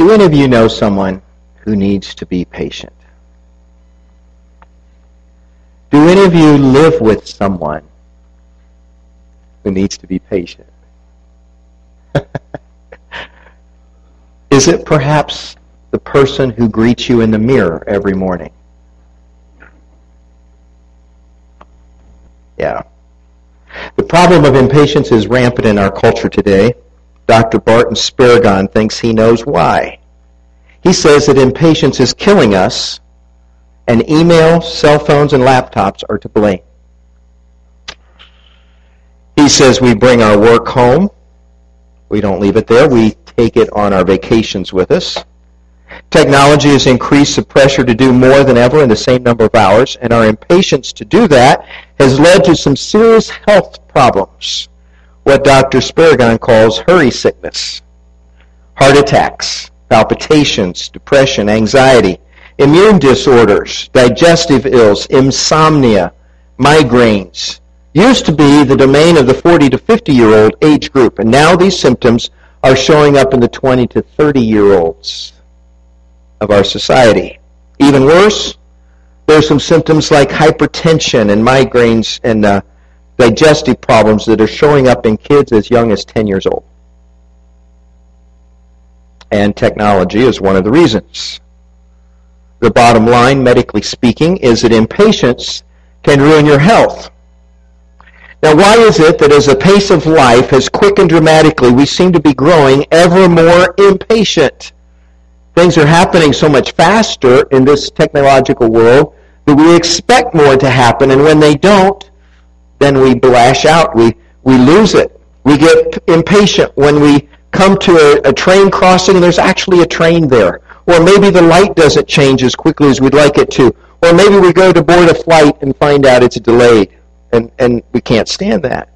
Do any of you know someone who needs to be patient? Do any of you live with someone who needs to be patient? Is it perhaps the person who greets you in the mirror every morning? Yeah. The problem of impatience is rampant in our culture today. Dr. Barton Sparagon thinks he knows why. He says that impatience is killing us, and email, cell phones, and laptops are to blame. He says we bring our work home. We don't leave it there. We take it on our vacations with us. Technology has increased the pressure to do more than ever in the same number of hours, and our impatience to do that has led to some serious health problems, what Dr. Sparagon calls hurry sickness, heart attacks, palpitations, depression, anxiety, immune disorders, digestive ills, insomnia, migraines. Used to be the domain of the 40 to 50 year old age group, and now these symptoms are showing up in the 20 to 30 year olds of our society. Even worse, there are some symptoms like hypertension and migraines and uh, digestive problems that are showing up in kids as young as 10 years old. And technology is one of the reasons. The bottom line, medically speaking, is that impatience can ruin your health. Now, why is it that as the pace of life has quickened dramatically, we seem to be growing ever more impatient? Things are happening so much faster in this technological world that we expect more to happen, and when they don't, then we blash out. We, we lose it. We get impatient when we come to a, a train crossing and there's actually a train there. Or maybe the light doesn't change as quickly as we'd like it to. Or maybe we go to board a flight and find out it's delayed, and, and we can't stand that.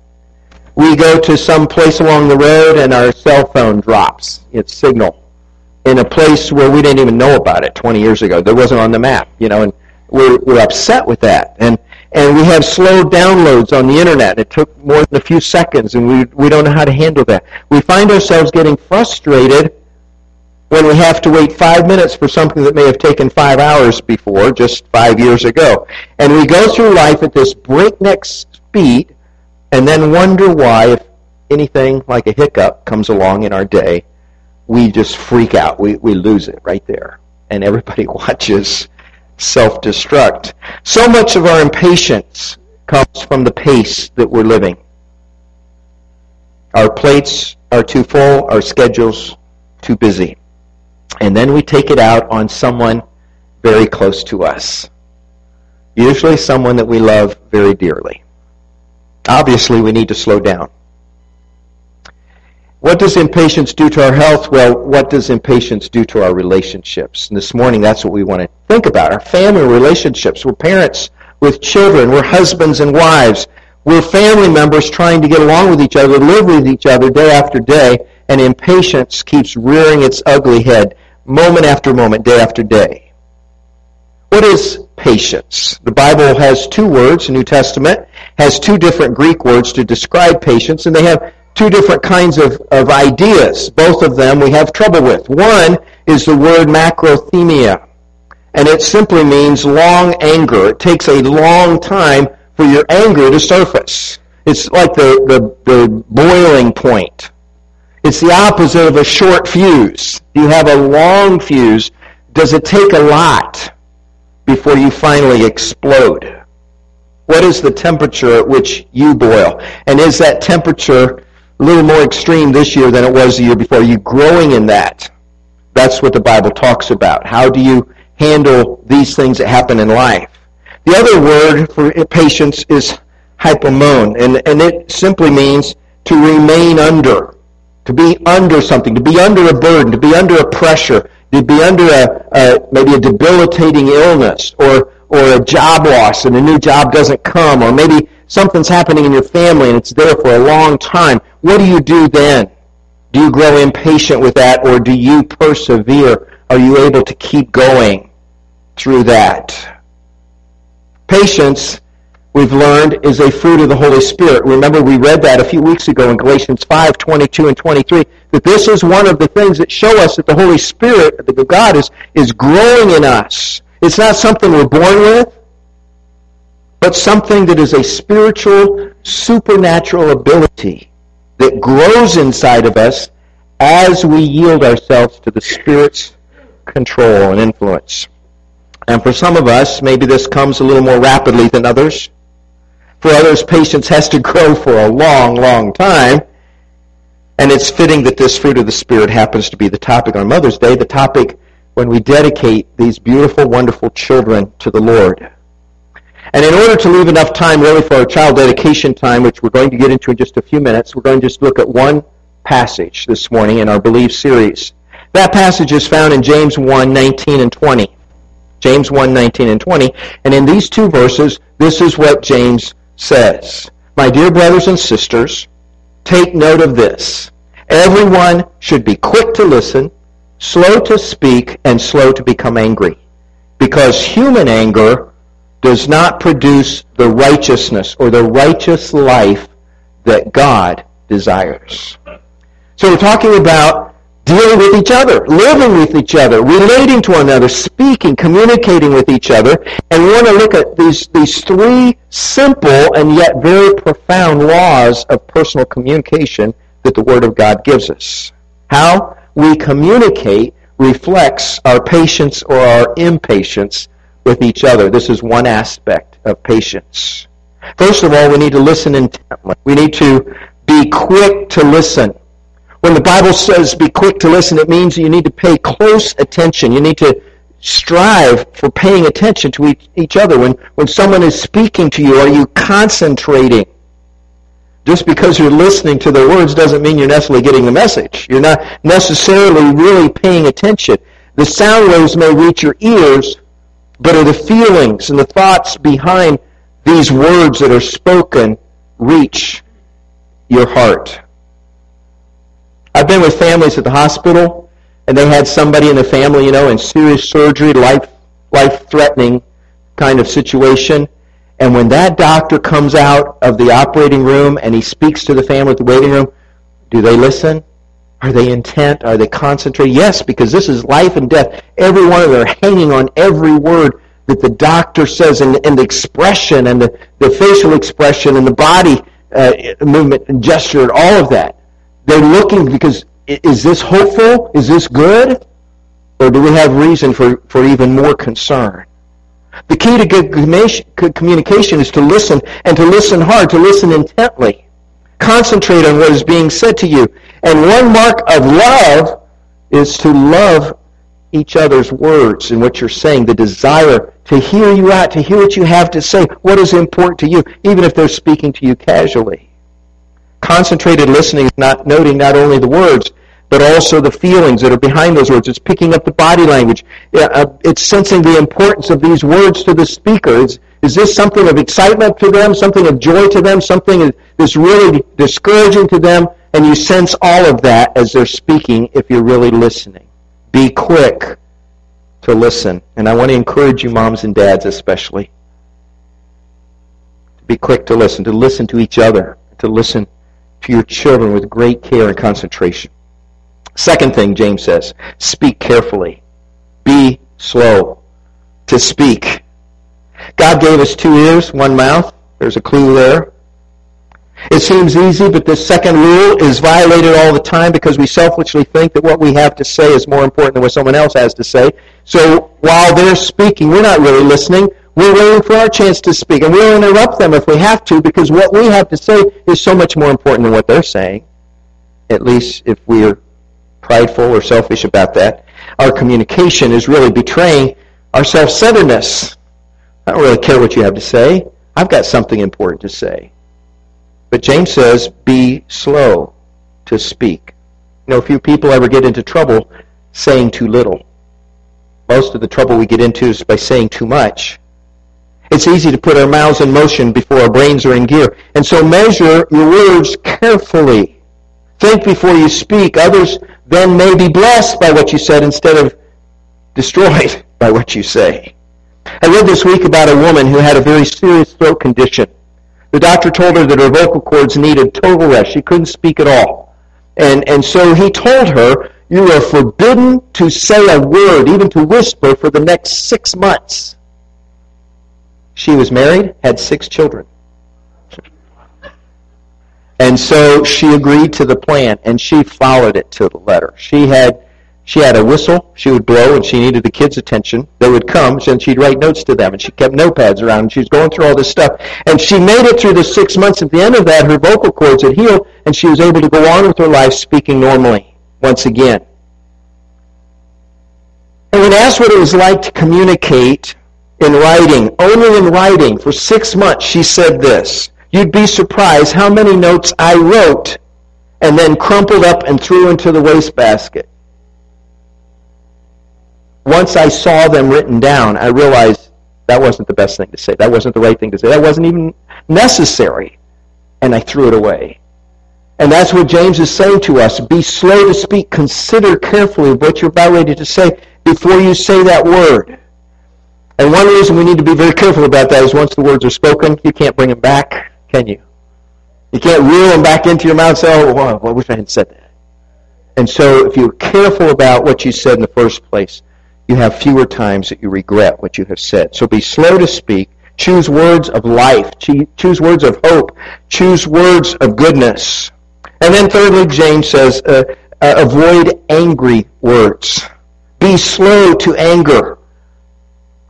We go to some place along the road and our cell phone drops its signal in a place where we didn't even know about it 20 years ago. There wasn't on the map, you know, and we're, we're upset with that. And, and we have slow downloads on the internet. It took more than a few seconds, and we, we don't know how to handle that. We find ourselves getting frustrated when we have to wait five minutes for something that may have taken five hours before, just five years ago. And we go through life at this breakneck speed and then wonder why, if anything like a hiccup comes along in our day, we just freak out. We, we lose it right there. And everybody watches self-destruct. So much of our impatience comes from the pace that we're living. Our plates are too full, our schedules too busy. And then we take it out on someone very close to us. Usually someone that we love very dearly. Obviously, we need to slow down. What does impatience do to our health? Well, what does impatience do to our relationships? And this morning, that's what we want to think about. Our family relationships. We're parents with children. We're husbands and wives. We're family members trying to get along with each other, live with each other day after day, and impatience keeps rearing its ugly head moment after moment, day after day. What is patience? The Bible has two words, the New Testament has two different Greek words to describe patience, and they have two different kinds of, of ideas. Both of them we have trouble with. One is the word makrothumia, and it simply means long anger. It takes a long time for your anger to surface. It's like the, the, the boiling point. It's the opposite of a short fuse. You have a long fuse. Does it take a lot before you finally explode? What is the temperature at which you boil? And is that temperature a little more extreme this year than it was the year before. Are you growing in that? That's what the Bible talks about. How do you handle these things that happen in life? The other word for patience is hypomone, and, and it simply means to remain under, to be under something, to be under a burden, to be under a pressure, to be under a, a maybe a debilitating illness or or a job loss and a new job doesn't come, or maybe something's happening in your family and it's there for a long time, what do you do then? Do you grow impatient with that or do you persevere? Are you able to keep going through that? Patience we've learned is a fruit of the Holy Spirit. Remember, we read that a few weeks ago in Galatians 5, 22 and 23, that this is one of the things that show us that the Holy Spirit, the God, is, is growing in us. It's not something we're born with, but something that is a spiritual, supernatural ability that grows inside of us as we yield ourselves to the Spirit's control and influence. And for some of us, maybe this comes a little more rapidly than others. For others, patience has to grow for a long, long time. And it's fitting that this fruit of the Spirit happens to be the topic on Mother's Day, the topic when we dedicate these beautiful, wonderful children to the Lord. And in order to leave enough time really for our child dedication time, which we're going to get into in just a few minutes, we're going to just look at one passage this morning in our Believe series. That passage is found in James 1, 19 and 20. James 1, 19 and 20. And in these two verses, this is what James says. My dear brothers and sisters, take note of this. Everyone should be quick to listen, slow to speak, and slow to become angry. Because human anger does not produce the righteousness or the righteous life that God desires. So we're talking about dealing with each other, living with each other, relating to one another, speaking, communicating with each other. And we want to look at these, these three simple and yet very profound laws of personal communication that the Word of God gives us. How we communicate reflects our patience or our impatience with each other. This is one aspect of patience. First of all, we need to listen intently. We need to be quick to listen. When the Bible says be quick to listen, it means you need to pay close attention. You need to strive for paying attention to each other. When, when someone is speaking to you, are you concentrating? Just because you're listening to their words doesn't mean you're necessarily getting the message. You're not necessarily really paying attention. The sound waves may reach your ears, but are the feelings and the thoughts behind these words that are spoken reach your heart. I've been with families at the hospital, and they had somebody in the family, you know, in serious surgery, life life threatening kind of situation. And when that doctor comes out of the operating room and he speaks to the family at the waiting room, do they listen? Are they intent? Are they concentrated? Yes, because this is life and death. Every one of them are hanging on every word that the doctor says and, and the expression and the, the facial expression and the body uh, movement and gesture and all of that. They're looking because is this hopeful? Is this good? Or do we have reason for, for even more concern? The key to good communication is to listen and to listen hard, to listen intently. Concentrate on what is being said to you. And one mark of love is to love each other's words and what you're saying, the desire to hear you out, to hear what you have to say, what is important to you, even if they're speaking to you casually. Concentrated listening is not noting not only the words, but also the feelings that are behind those words. It's picking up the body language. Uh, it's sensing the importance of these words to the speaker. It's, is this something of excitement to them, something of joy to them, something that's really discouraging to them? And you sense all of that as they're speaking if you're really listening. Be quick to listen. And I want to encourage you, moms and dads especially, to be quick to listen, to listen to each other, to listen to your children with great care and concentration. Second thing, James says, speak carefully. Be slow to speak. God gave us two ears, one mouth. There's a clue there. It seems easy, but this second rule is violated all the time because we selfishly think that what we have to say is more important than what someone else has to say. So while they're speaking, we're not really listening. We're waiting for our chance to speak. And we'll interrupt them if we have to because what we have to say is so much more important than what they're saying. At least if we're prideful or selfish about that. Our communication is really betraying our self-centeredness. I don't really care what you have to say. I've got something important to say. But James says, be slow to speak. You know, few people ever get into trouble saying too little. Most of the trouble we get into is by saying too much. It's easy to put our mouths in motion before our brains are in gear. And so measure your words carefully. Think before you speak. Others then may be blessed by what you said instead of destroyed by what you say. I read this week about a woman who had a very serious throat condition. The doctor told her that her vocal cords needed total rest. She couldn't speak at all. And, and so he told her, you are forbidden to say a word, even to whisper, for the next six months. She was married, had six children. And so she agreed to the plan, and she followed it to the letter. She had she had a whistle she would blow when she needed the kids' attention. They would come, and she'd write notes to them, and she kept notepads around, and she was going through all this stuff. And she made it through the six months. At the end of that, her vocal cords had healed, and she was able to go on with her life speaking normally once again. And when asked what it was like to communicate in writing, only in writing, for six months, she said this. You'd be surprised how many notes I wrote and then crumpled up and threw into the wastebasket. Once I saw them written down, I realized that wasn't the best thing to say. That wasn't the right thing to say. That wasn't even necessary. And I threw it away. And that's what James is saying to us. Be slow to speak. Consider carefully what you're about ready to say before you say that word. And one reason we need to be very careful about that is once the words are spoken, you can't bring them back can you? You can't reel them back into your mouth and say, oh, well, I wish I hadn't said that. And so if you're careful about what you said in the first place, you have fewer times that you regret what you have said. So be slow to speak. Choose words of life. Choose words of hope. Choose words of goodness. And then thirdly, James says, uh, uh, avoid angry words. Be slow to anger.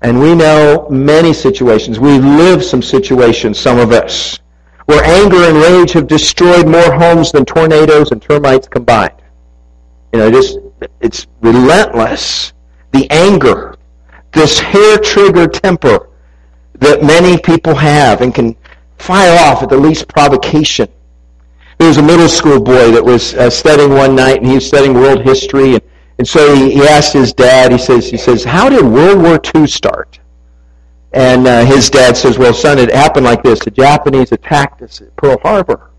And we know many situations. We live some situations, some of us, where anger and rage have destroyed more homes than tornadoes and termites combined. You know, just it's relentless. The anger, this hair trigger temper that many people have and can fire off at the least provocation. There was a middle school boy that was uh, studying one night, and he was studying world history, and, and so he, he asked his dad. He says, "He says, how did World War II start?" And uh, his dad says, well, son, it happened like this. The Japanese attacked us at Pearl Harbor.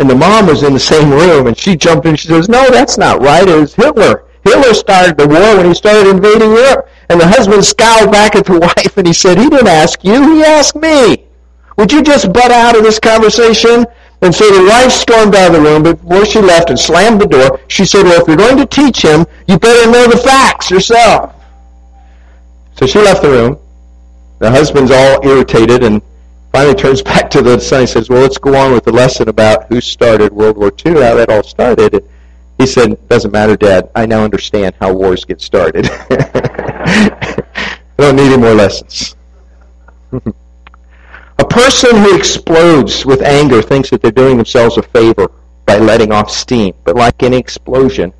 And the mom was in the same room, and she jumped in. She says, no, that's not right. It was Hitler. Hitler started the war when he started invading Europe. And the husband scowled back at the wife, and he said, he didn't ask you. He asked me. Would you just butt out of this conversation? And so the wife stormed out of the room, before she left and slammed the door, she said, well, if you're going to teach him, you better know the facts yourself. So she left the room. The husband's all irritated and finally turns back to the son. He says, well, let's go on with the lesson about who started World War II, how that all started. And he said, doesn't matter, Dad. I now understand how wars get started. I don't need any more lessons. a person who explodes with anger thinks that they're doing themselves a favor by letting off steam. But like any explosion,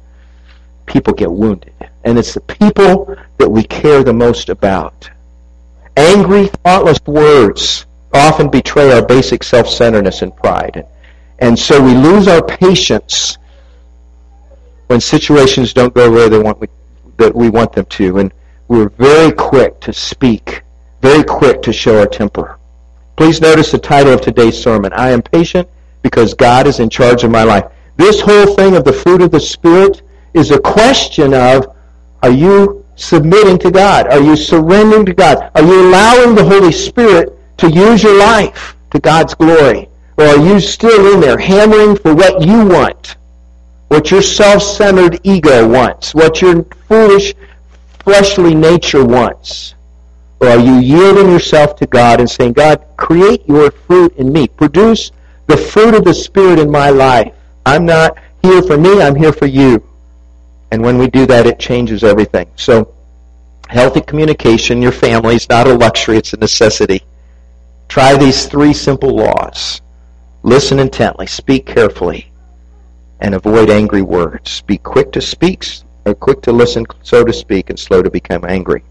people get wounded. And it's the people that we care the most about. Angry, thoughtless words often betray our basic self-centeredness and pride. And so we lose our patience when situations don't go where they want we, that we want them to. And we're very quick to speak, very quick to show our temper. Please notice the title of today's sermon. I am patient because God is in charge of my life. This whole thing of the fruit of the Spirit is a question of, are you submitting to God? Are you surrendering to God? Are you allowing the Holy Spirit to use your life to God's glory? Or are you still in there hammering for what you want? What your self-centered ego wants? What your foolish fleshly nature wants? Or are you yielding yourself to God and saying, God, create your fruit in me. Produce the fruit of the Spirit in my life. I'm not here for me, I'm here for you. And when we do that, it changes everything. So, healthy communication, your family is not a luxury, it's a necessity. Try these three simple laws. Listen intently, speak carefully, and avoid angry words. Be quick to speak, or quick to listen, so to speak, and slow to become angry.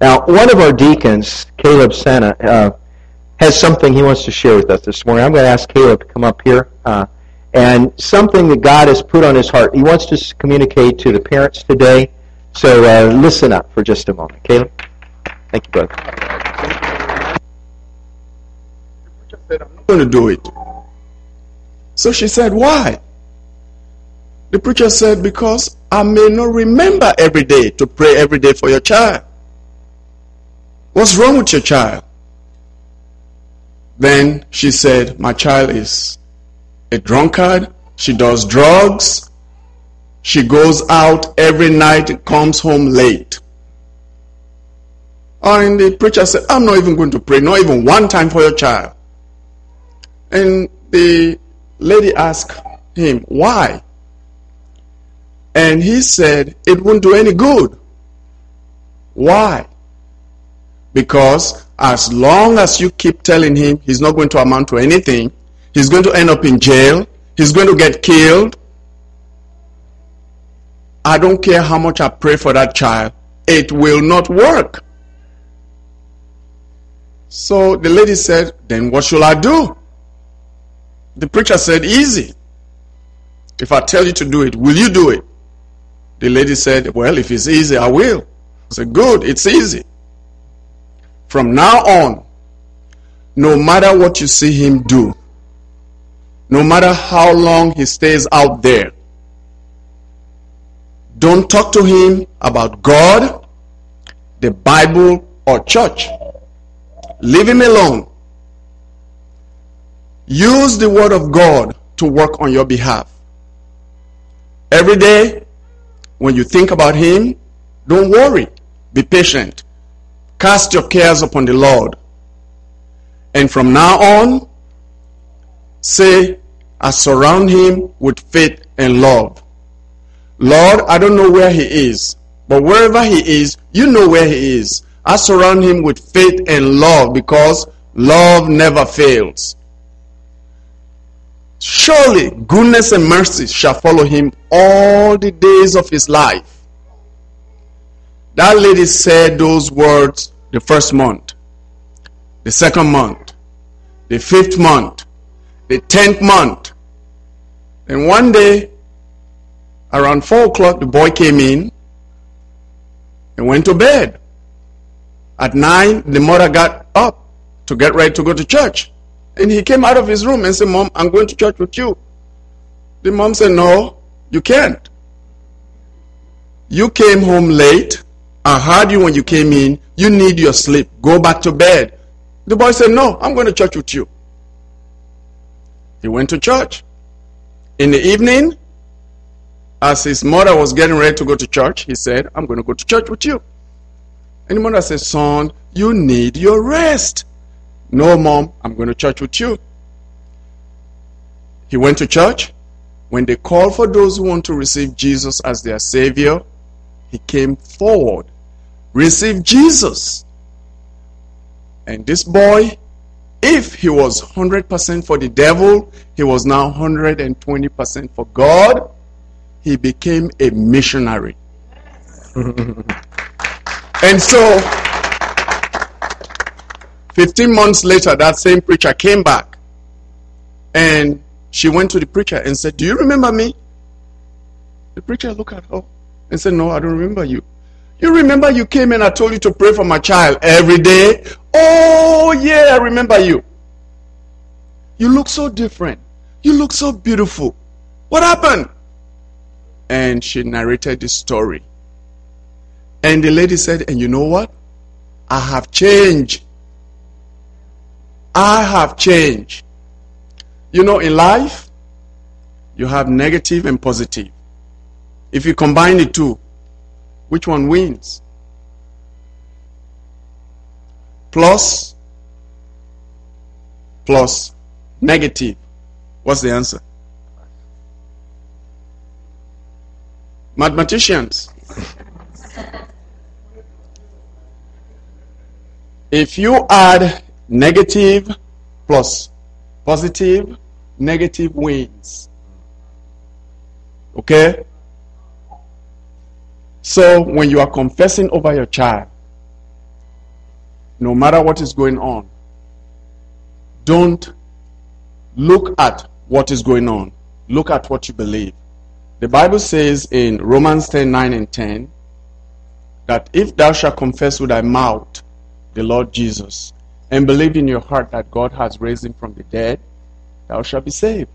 Now, one of our deacons, Caleb Senna, uh, has something he wants to share with us this morning. I'm going to ask Caleb to come up here. Uh, and something that God has put on his heart. He wants to communicate to the parents today. So uh, listen up for just a moment. Caleb? Thank you, brother. The preacher said, I'm not going to do it. So she said, Why? The preacher said, Because I may not remember every day to pray every day for your child. What's wrong with your child? Then she said, My child is a drunkard. She does drugs. She goes out every night, comes home late. And the preacher said, I'm not even going to pray, not even one time for your child. And the lady asked him, Why? And he said, It won't do any good. Why? Because as long as you keep telling him he's not going to amount to anything, he's going to end up in jail, he's going to get killed. I don't care how much I pray for that child, it will not work. So the lady said, Then what shall I do? The preacher said, Easy. If I tell you to do it, will you do it? The lady said, Well, if it's easy, I will. I said, Good, it's easy. From now on, no matter what you see him do, no matter how long he stays out there, don't talk to him about God, the Bible, or church. Leave him alone. Use the Word of God to work on your behalf. Every day, when you think about Him, don't worry. Be patient. Cast your cares upon the Lord. And from now on, say, I surround Him with faith and love. Lord, I don't know where He is, but wherever He is, you know where He is. I surround Him with faith and love because love never fails. Surely goodness and mercy shall follow him all the days of his life. That lady said those words the first month, the second month, the fifth month, the tenth month. And one day, around four o'clock, the boy came in and went to bed. At nine, the mother got up to get ready to go to church. And he came out of his room and said, Mom, I'm going to church with you. The mom said, No, you can't. You came home late. I heard you when you came in. You need your sleep. Go back to bed. The boy said, No, I'm going to church with you. He went to church. In the evening, as his mother was getting ready to go to church, he said, I'm going to go to church with you. And the mother said, Son, you need your rest. No, mom, I'm going to church with you. He went to church. When they called for those who want to receive Jesus as their Savior, he came forward, received Jesus. And this boy, if he was 100% for the devil, he was now 120% for God. He became a missionary. and so, 15 months later, that same preacher came back and she went to the preacher and said, Do you remember me? The preacher looked at her and said, No, I don't remember you. You remember you came and I told you to pray for my child every day? Oh, yeah, I remember you. You look so different. You look so beautiful. What happened? And she narrated the story. And the lady said, And you know what? I have changed. I have changed. You know, in life, you have negative and positive. If you combine the two, which one wins? Plus, plus, negative. What's the answer? Mathematicians. if you add Negative plus positive, negative wins. Okay? So when you are confessing over your child, no matter what is going on, don't look at what is going on. Look at what you believe. The Bible says in Romans 10 9 and 10 that if thou shalt confess with thy mouth the Lord Jesus and believe in your heart that God has raised him from the dead, thou shalt be saved.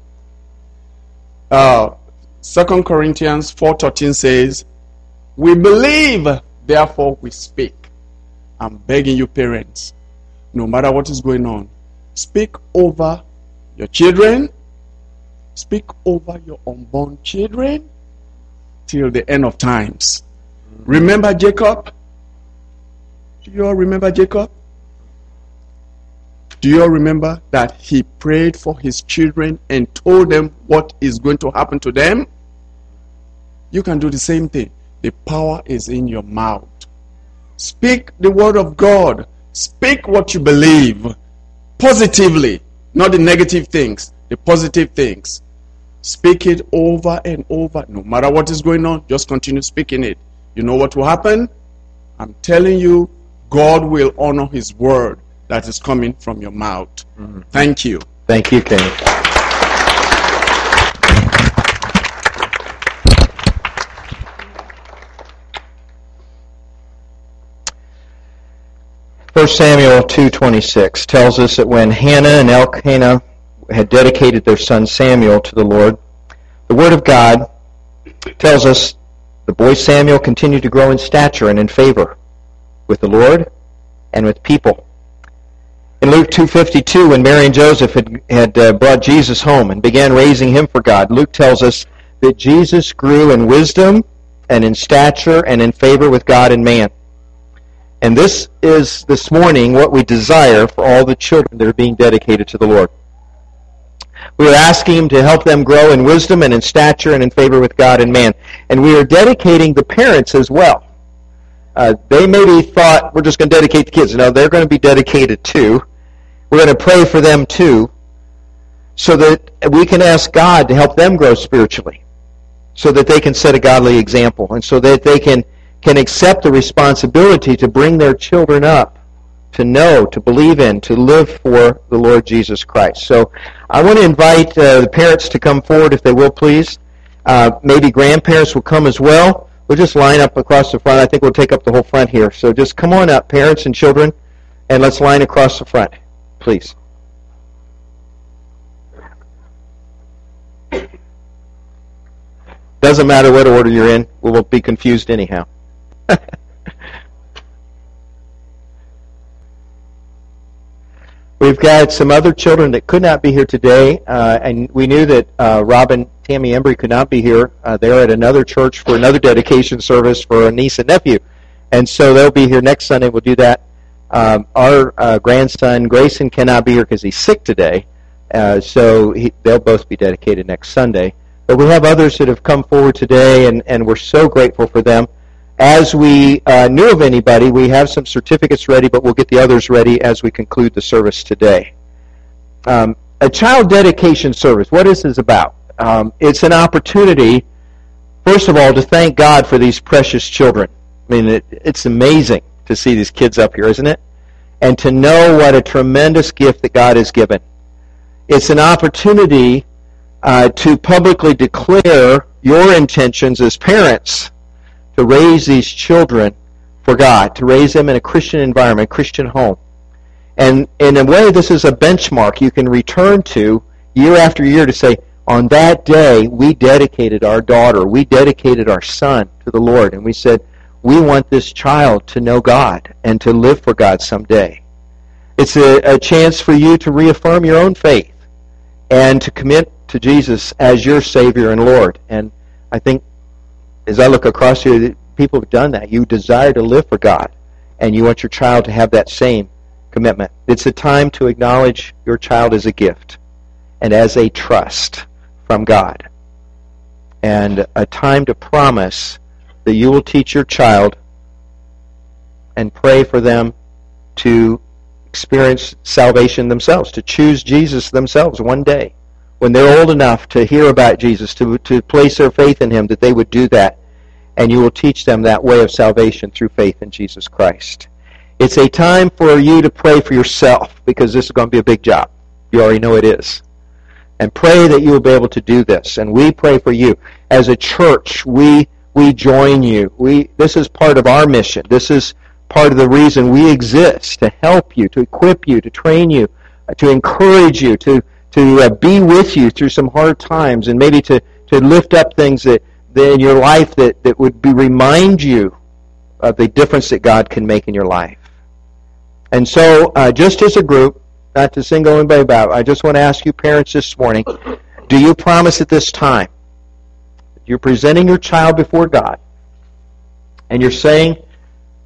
Uh, 2 Corinthians 4.13 says, We believe, therefore we speak. I'm begging you, parents, no matter what is going on, speak over your children, speak over your unborn children till the end of times. Remember Jacob? Do you all remember Jacob? Do you all remember that he prayed for his children and told them what is going to happen to them? You can do the same thing. The power is in your mouth. Speak the word of God. Speak what you believe positively, not the negative things, the positive things. Speak it over and over. No matter what is going on, just continue speaking it. You know what will happen? I'm telling you, God will honor his word that is coming from your mouth. Mm-hmm. Thank you. Thank you, King. First Samuel 2:26 tells us that when Hannah and Elkanah had dedicated their son Samuel to the Lord, the word of God tells us the boy Samuel continued to grow in stature and in favor with the Lord and with people. In Luke 2.52, when Mary and Joseph had, had uh, brought Jesus home and began raising him for God, Luke tells us that Jesus grew in wisdom and in stature and in favor with God and man. And this is this morning what we desire for all the children that are being dedicated to the Lord. We are asking Him to help them grow in wisdom and in stature and in favor with God and man. And we are dedicating the parents as well. Uh, they maybe thought we're just going to dedicate the kids. No, they're going to be dedicated too. We're going to pray for them too, so that we can ask God to help them grow spiritually, so that they can set a godly example, and so that they can can accept the responsibility to bring their children up to know, to believe in, to live for the Lord Jesus Christ. So I want to invite uh, the parents to come forward if they will, please. Uh, maybe grandparents will come as well. We'll just line up across the front. I think we'll take up the whole front here. So just come on up, parents and children, and let's line across the front please. Doesn't matter what order you're in, we will be confused anyhow. We've got some other children that could not be here today, uh, and we knew that uh, Robin Tammy Embry could not be here. Uh, they're at another church for another dedication service for a niece and nephew, and so they'll be here next Sunday. We'll do that. Um, our uh, grandson Grayson cannot be here because he's sick today, uh, so he, they'll both be dedicated next Sunday. But we have others that have come forward today, and, and we're so grateful for them. As we uh, knew of anybody, we have some certificates ready, but we'll get the others ready as we conclude the service today. Um, a child dedication service, what is this about? Um, it's an opportunity, first of all, to thank God for these precious children. I mean, it, it's amazing to see these kids up here, isn't it? And to know what a tremendous gift that God has given. It's an opportunity uh, to publicly declare your intentions as parents to raise these children for God, to raise them in a Christian environment, Christian home. And in a way, this is a benchmark you can return to year after year to say, on that day, we dedicated our daughter, we dedicated our son to the Lord, and we said, we want this child to know God and to live for God someday. It's a, a chance for you to reaffirm your own faith and to commit to Jesus as your Savior and Lord. And I think as I look across here, people have done that. You desire to live for God, and you want your child to have that same commitment. It's a time to acknowledge your child as a gift and as a trust from God, and a time to promise that you will teach your child and pray for them to experience salvation themselves, to choose Jesus themselves one day. When they're old enough to hear about Jesus, to, to place their faith in Him, that they would do that. And you will teach them that way of salvation through faith in Jesus Christ. It's a time for you to pray for yourself because this is going to be a big job. You already know it is. And pray that you will be able to do this. And we pray for you. As a church, we we join you. We, this is part of our mission. This is part of the reason we exist, to help you, to equip you, to train you, uh, to encourage you, to, to uh, be with you through some hard times, and maybe to, to lift up things that, that in your life that, that would be remind you of the difference that God can make in your life. And so, uh, just as a group, not to single anybody out, I just want to ask you parents this morning, do you promise at this time, you're presenting your child before God, and you're saying,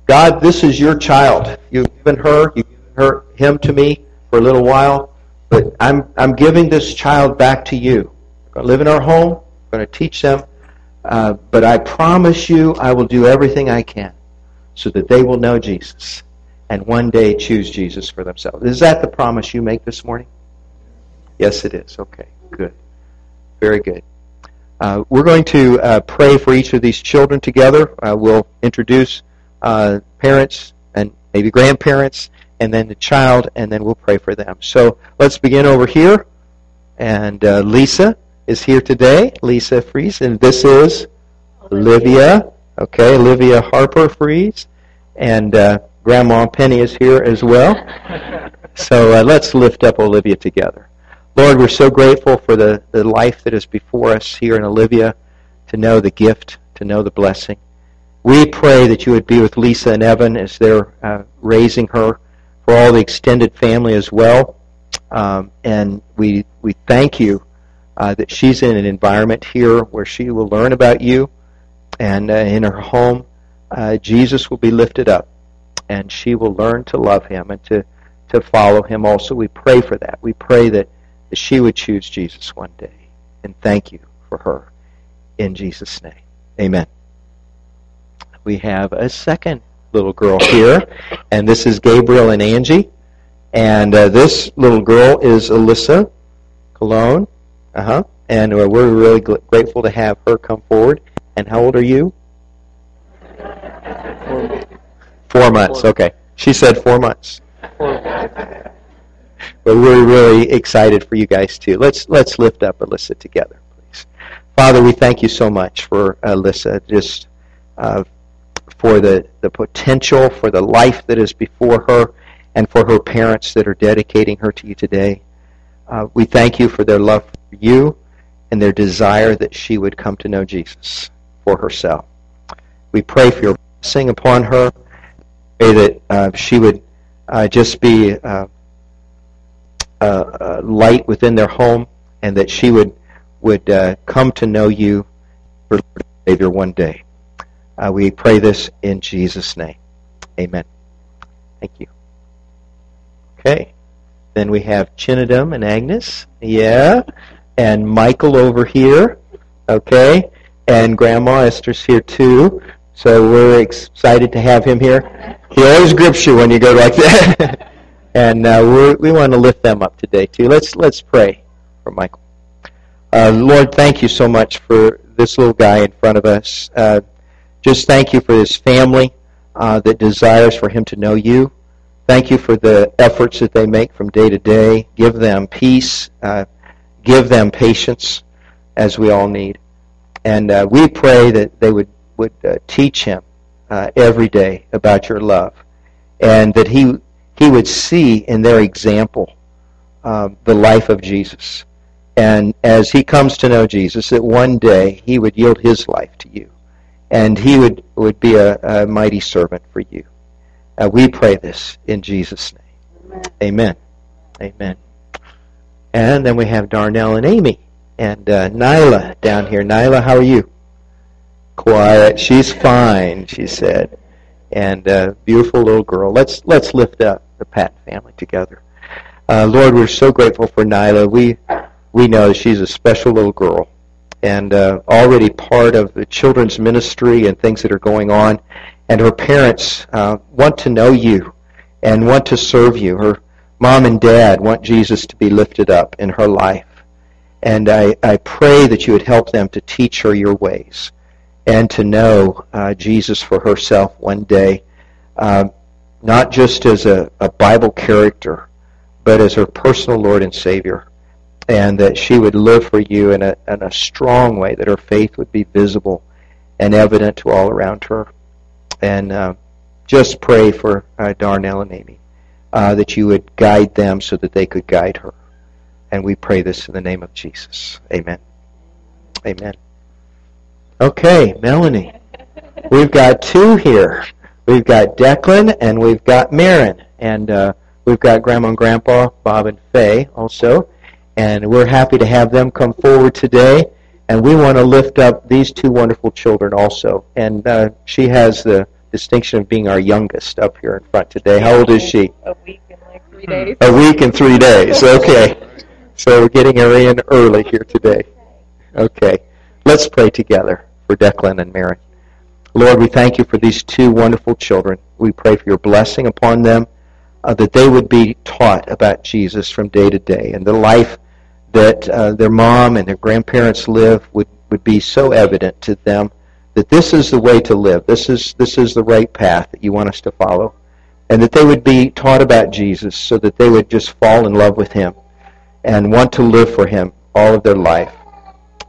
God, this is your child. You've given her, you've given her, him to me for a little while, but I'm, I'm giving this child back to you. We're going to live in our home. We're going to teach them. Uh, but I promise you I will do everything I can so that they will know Jesus and one day choose Jesus for themselves. Is that the promise you make this morning? Yes, it is. Okay, good. Very good. Uh, we're going to uh, pray for each of these children together. Uh, we'll introduce uh, parents and maybe grandparents, and then the child, and then we'll pray for them. So let's begin over here. And uh, Lisa is here today, Lisa Fries, and this is Olivia. Okay, Olivia Harper Fries, and uh, Grandma Penny is here as well. So uh, let's lift up Olivia together. Lord, we're so grateful for the, the life that is before us here in Olivia, to know the gift, to know the blessing. We pray that you would be with Lisa and Evan as they're uh, raising her, for all the extended family as well. Um, and we we thank you uh, that she's in an environment here where she will learn about you, and uh, in her home, uh, Jesus will be lifted up, and she will learn to love Him and to to follow Him. Also, we pray for that. We pray that, that she would choose Jesus one day, and thank you for her in Jesus' name. Amen we have a second little girl here, and this is Gabriel and Angie. And uh, this little girl is Alyssa Cologne. Uh huh. And uh, we're really gl- grateful to have her come forward. And how old are you? Four months. Okay. She said four months. But we're really excited for you guys too. Let's let's lift up Alyssa together, please. Father, we thank you so much for Alyssa. Just uh, for the, the potential, for the life that is before her, and for her parents that are dedicating her to you today. Uh, we thank you for their love for you and their desire that she would come to know Jesus for herself. We pray for your blessing upon her. Pray that uh, she would uh, just be uh, a light within their home, and that she would would uh, come to know you for Savior one day. Uh, we pray this in Jesus' name. Amen. Thank you. Okay. Then we have Chinedum and Agnes. Yeah. And Michael over here. Okay. And Grandma Esther's here too. So we're excited to have him here. He always grips you when you go like that. and uh, we want to lift them up today too. Let's let's pray for Michael. Uh, Lord, thank you so much for this little guy in front of us. Uh, just thank you for his family uh, that desires for him to know you. Thank you for the efforts that they make from day to day. Give them peace. Uh, give them patience, as we all need. And uh, we pray that they would would uh, teach him uh, every day about your love, and that he he would see in their example um, the life of Jesus. And as he comes to know Jesus, that one day he would yield his life to you and he would, would be a, a mighty servant for you. Uh, we pray this in Jesus' name. Amen. Amen. And then we have Darnell and Amy and uh, Nyla down here. Nyla, how are you? Quiet. She's fine, she said. And uh, beautiful little girl. Let's let's lift up the Patton family together. Uh, Lord, we're so grateful for Nyla. We we know she's a special little girl and uh, already part of the children's ministry and things that are going on. And her parents uh, want to know you and want to serve you. Her mom and dad want Jesus to be lifted up in her life. And I, I pray that you would help them to teach her your ways and to know uh, Jesus for herself one day, uh, not just as a, a Bible character, but as her personal Lord and Savior and that she would live for you in a, in a strong way, that her faith would be visible and evident to all around her. And uh, just pray for uh, Darnell and Amy, uh, that you would guide them so that they could guide her. And we pray this in the name of Jesus. Amen. Amen. Okay, Melanie. We've got two here. We've got Declan and we've got Marin. and uh, we've got Grandma and Grandpa, Bob and Faye also, and we're happy to have them come forward today. And we want to lift up these two wonderful children also. And uh, she has the distinction of being our youngest up here in front today. How old is she? A week and like three days. A week and three days. Okay. So we're getting her in early here today. Okay. Let's pray together for Declan and Mary. Lord, we thank you for these two wonderful children. We pray for your blessing upon them, uh, that they would be taught about Jesus from day to day, and the life that uh, their mom and their grandparents live would, would be so evident to them that this is the way to live. This is, this is the right path that you want us to follow. And that they would be taught about Jesus so that they would just fall in love with him and want to live for him all of their life.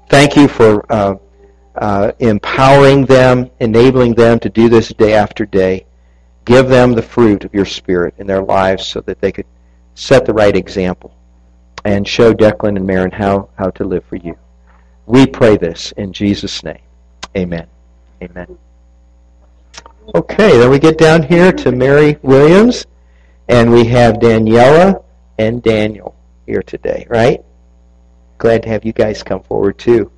Thank you for uh, uh, empowering them, enabling them to do this day after day. Give them the fruit of your Spirit in their lives so that they could set the right example and show Declan and Marin how, how to live for you. We pray this in Jesus' name. Amen. Amen. Okay, then we get down here to Mary Williams, and we have Daniela and Daniel here today, right? Glad to have you guys come forward too.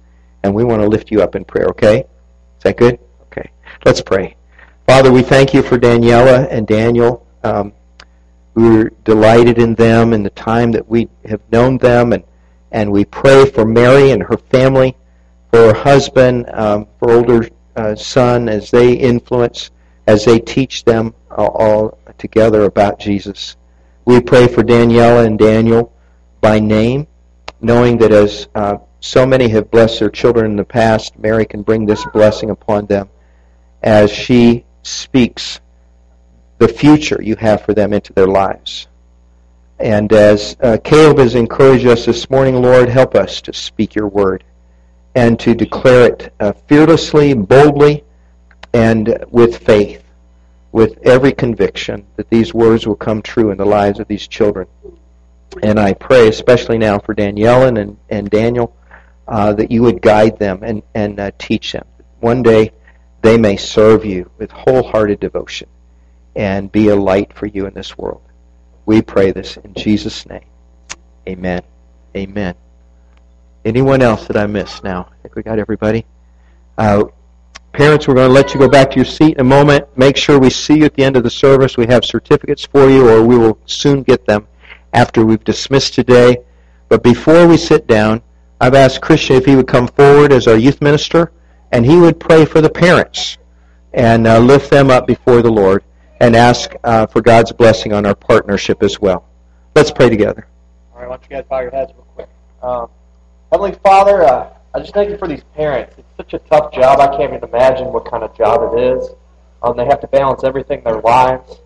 And we want to lift you up in prayer, okay? Is that good? Okay. Let's pray. Father, we thank you for Daniela and Daniel. Um, we're delighted in them and the time that we have known them, and, and we pray for Mary and her family, for her husband, um, for older uh, son, as they influence, as they teach them all, all together about Jesus. We pray for Daniela and Daniel by name, knowing that as uh, so many have blessed their children in the past, Mary can bring this blessing upon them as she speaks the future you have for them into their lives. And as uh, Caleb has encouraged us this morning, Lord, help us to speak your word and to declare it uh, fearlessly, boldly, and with faith, with every conviction that these words will come true in the lives of these children. And I pray, especially now for Danielle and, and Daniel, uh, that you would guide them and, and uh, teach them. One day they may serve you with wholehearted devotion and be a light for you in this world. We pray this in Jesus' name. Amen. Amen. Anyone else that I missed now? I think we got everybody. Uh, parents, we're going to let you go back to your seat in a moment. Make sure we see you at the end of the service. We have certificates for you, or we will soon get them after we've dismissed today. But before we sit down, I've asked Christian if he would come forward as our youth minister, and he would pray for the parents and uh, lift them up before the Lord and ask uh, for God's blessing on our partnership as well. Let's pray together. All right, why don't you guys bow your heads real quick. Um, Heavenly Father, uh, I just thank you for these parents. It's such a tough job. I can't even imagine what kind of job it is. Um, they have to balance everything in their lives.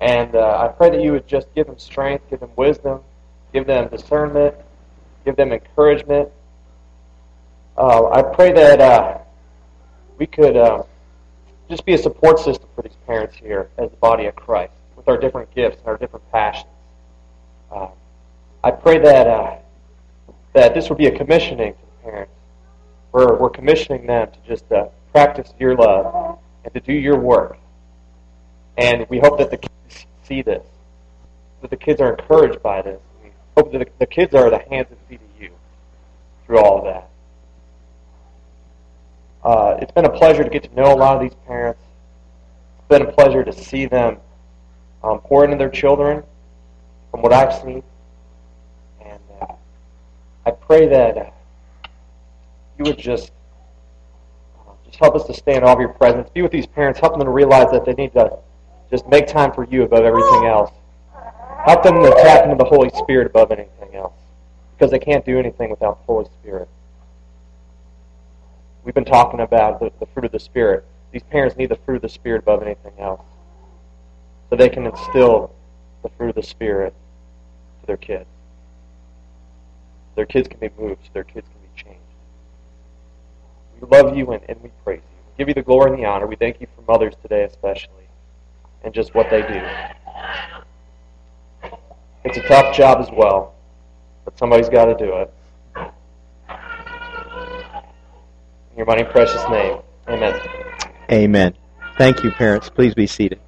And uh, I pray that you would just give them strength, give them wisdom, give them discernment, give them encouragement. Uh, I pray that uh, we could uh, just be a support system for these parents here as the body of Christ with our different gifts and our different passions. Uh, I pray that uh, that this would be a commissioning to the parents. We're, we're commissioning them to just uh, practice your love and to do your work. And we hope that the kids see this, that the kids are encouraged by this. We hope that the, the kids are the hands and feet of you through all of that. Uh, it's been a pleasure to get to know a lot of these parents. It's been a pleasure to see them um, pour into their children from what I've seen. I pray that uh, you would just uh, just help us to stay in all of your presence. Be with these parents. Help them to realize that they need to just make time for you above everything else. Help them to tap into the Holy Spirit above anything else. Because they can't do anything without the Holy Spirit. We've been talking about the, the fruit of the Spirit. These parents need the fruit of the Spirit above anything else. So they can instill the fruit of the Spirit to their kids. Their kids can be moved, their kids can be changed. We love you and, and we praise you. We give you the glory and the honor. We thank you for mothers today, especially, and just what they do. It's a tough job as well, but somebody's got to do it. In your mighty precious name. Amen. Amen. Thank you, parents. Please be seated.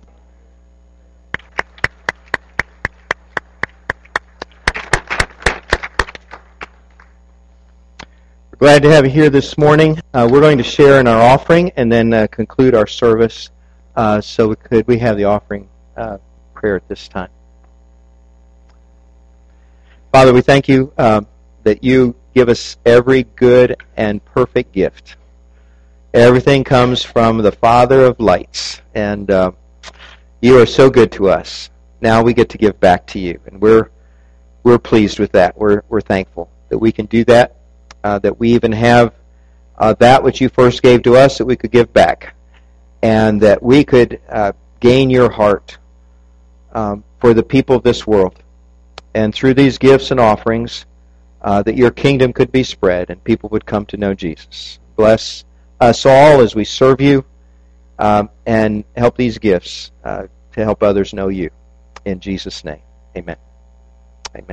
Glad to have you here this morning. Uh, we're going to share in our offering and then uh, conclude our service. Uh, so, could we have the offering uh, prayer at this time? Father, we thank you uh, that you give us every good and perfect gift. Everything comes from the Father of lights, and uh, you are so good to us. Now we get to give back to you, and we're we're pleased with that. We're we're thankful that we can do that uh, that we even have uh, that which you first gave to us that we could give back, and that we could uh, gain your heart um, for the people of this world. And through these gifts and offerings, uh, that your kingdom could be spread and people would come to know Jesus. Bless us all as we serve you um, and help these gifts uh, to help others know you. In Jesus' name, amen.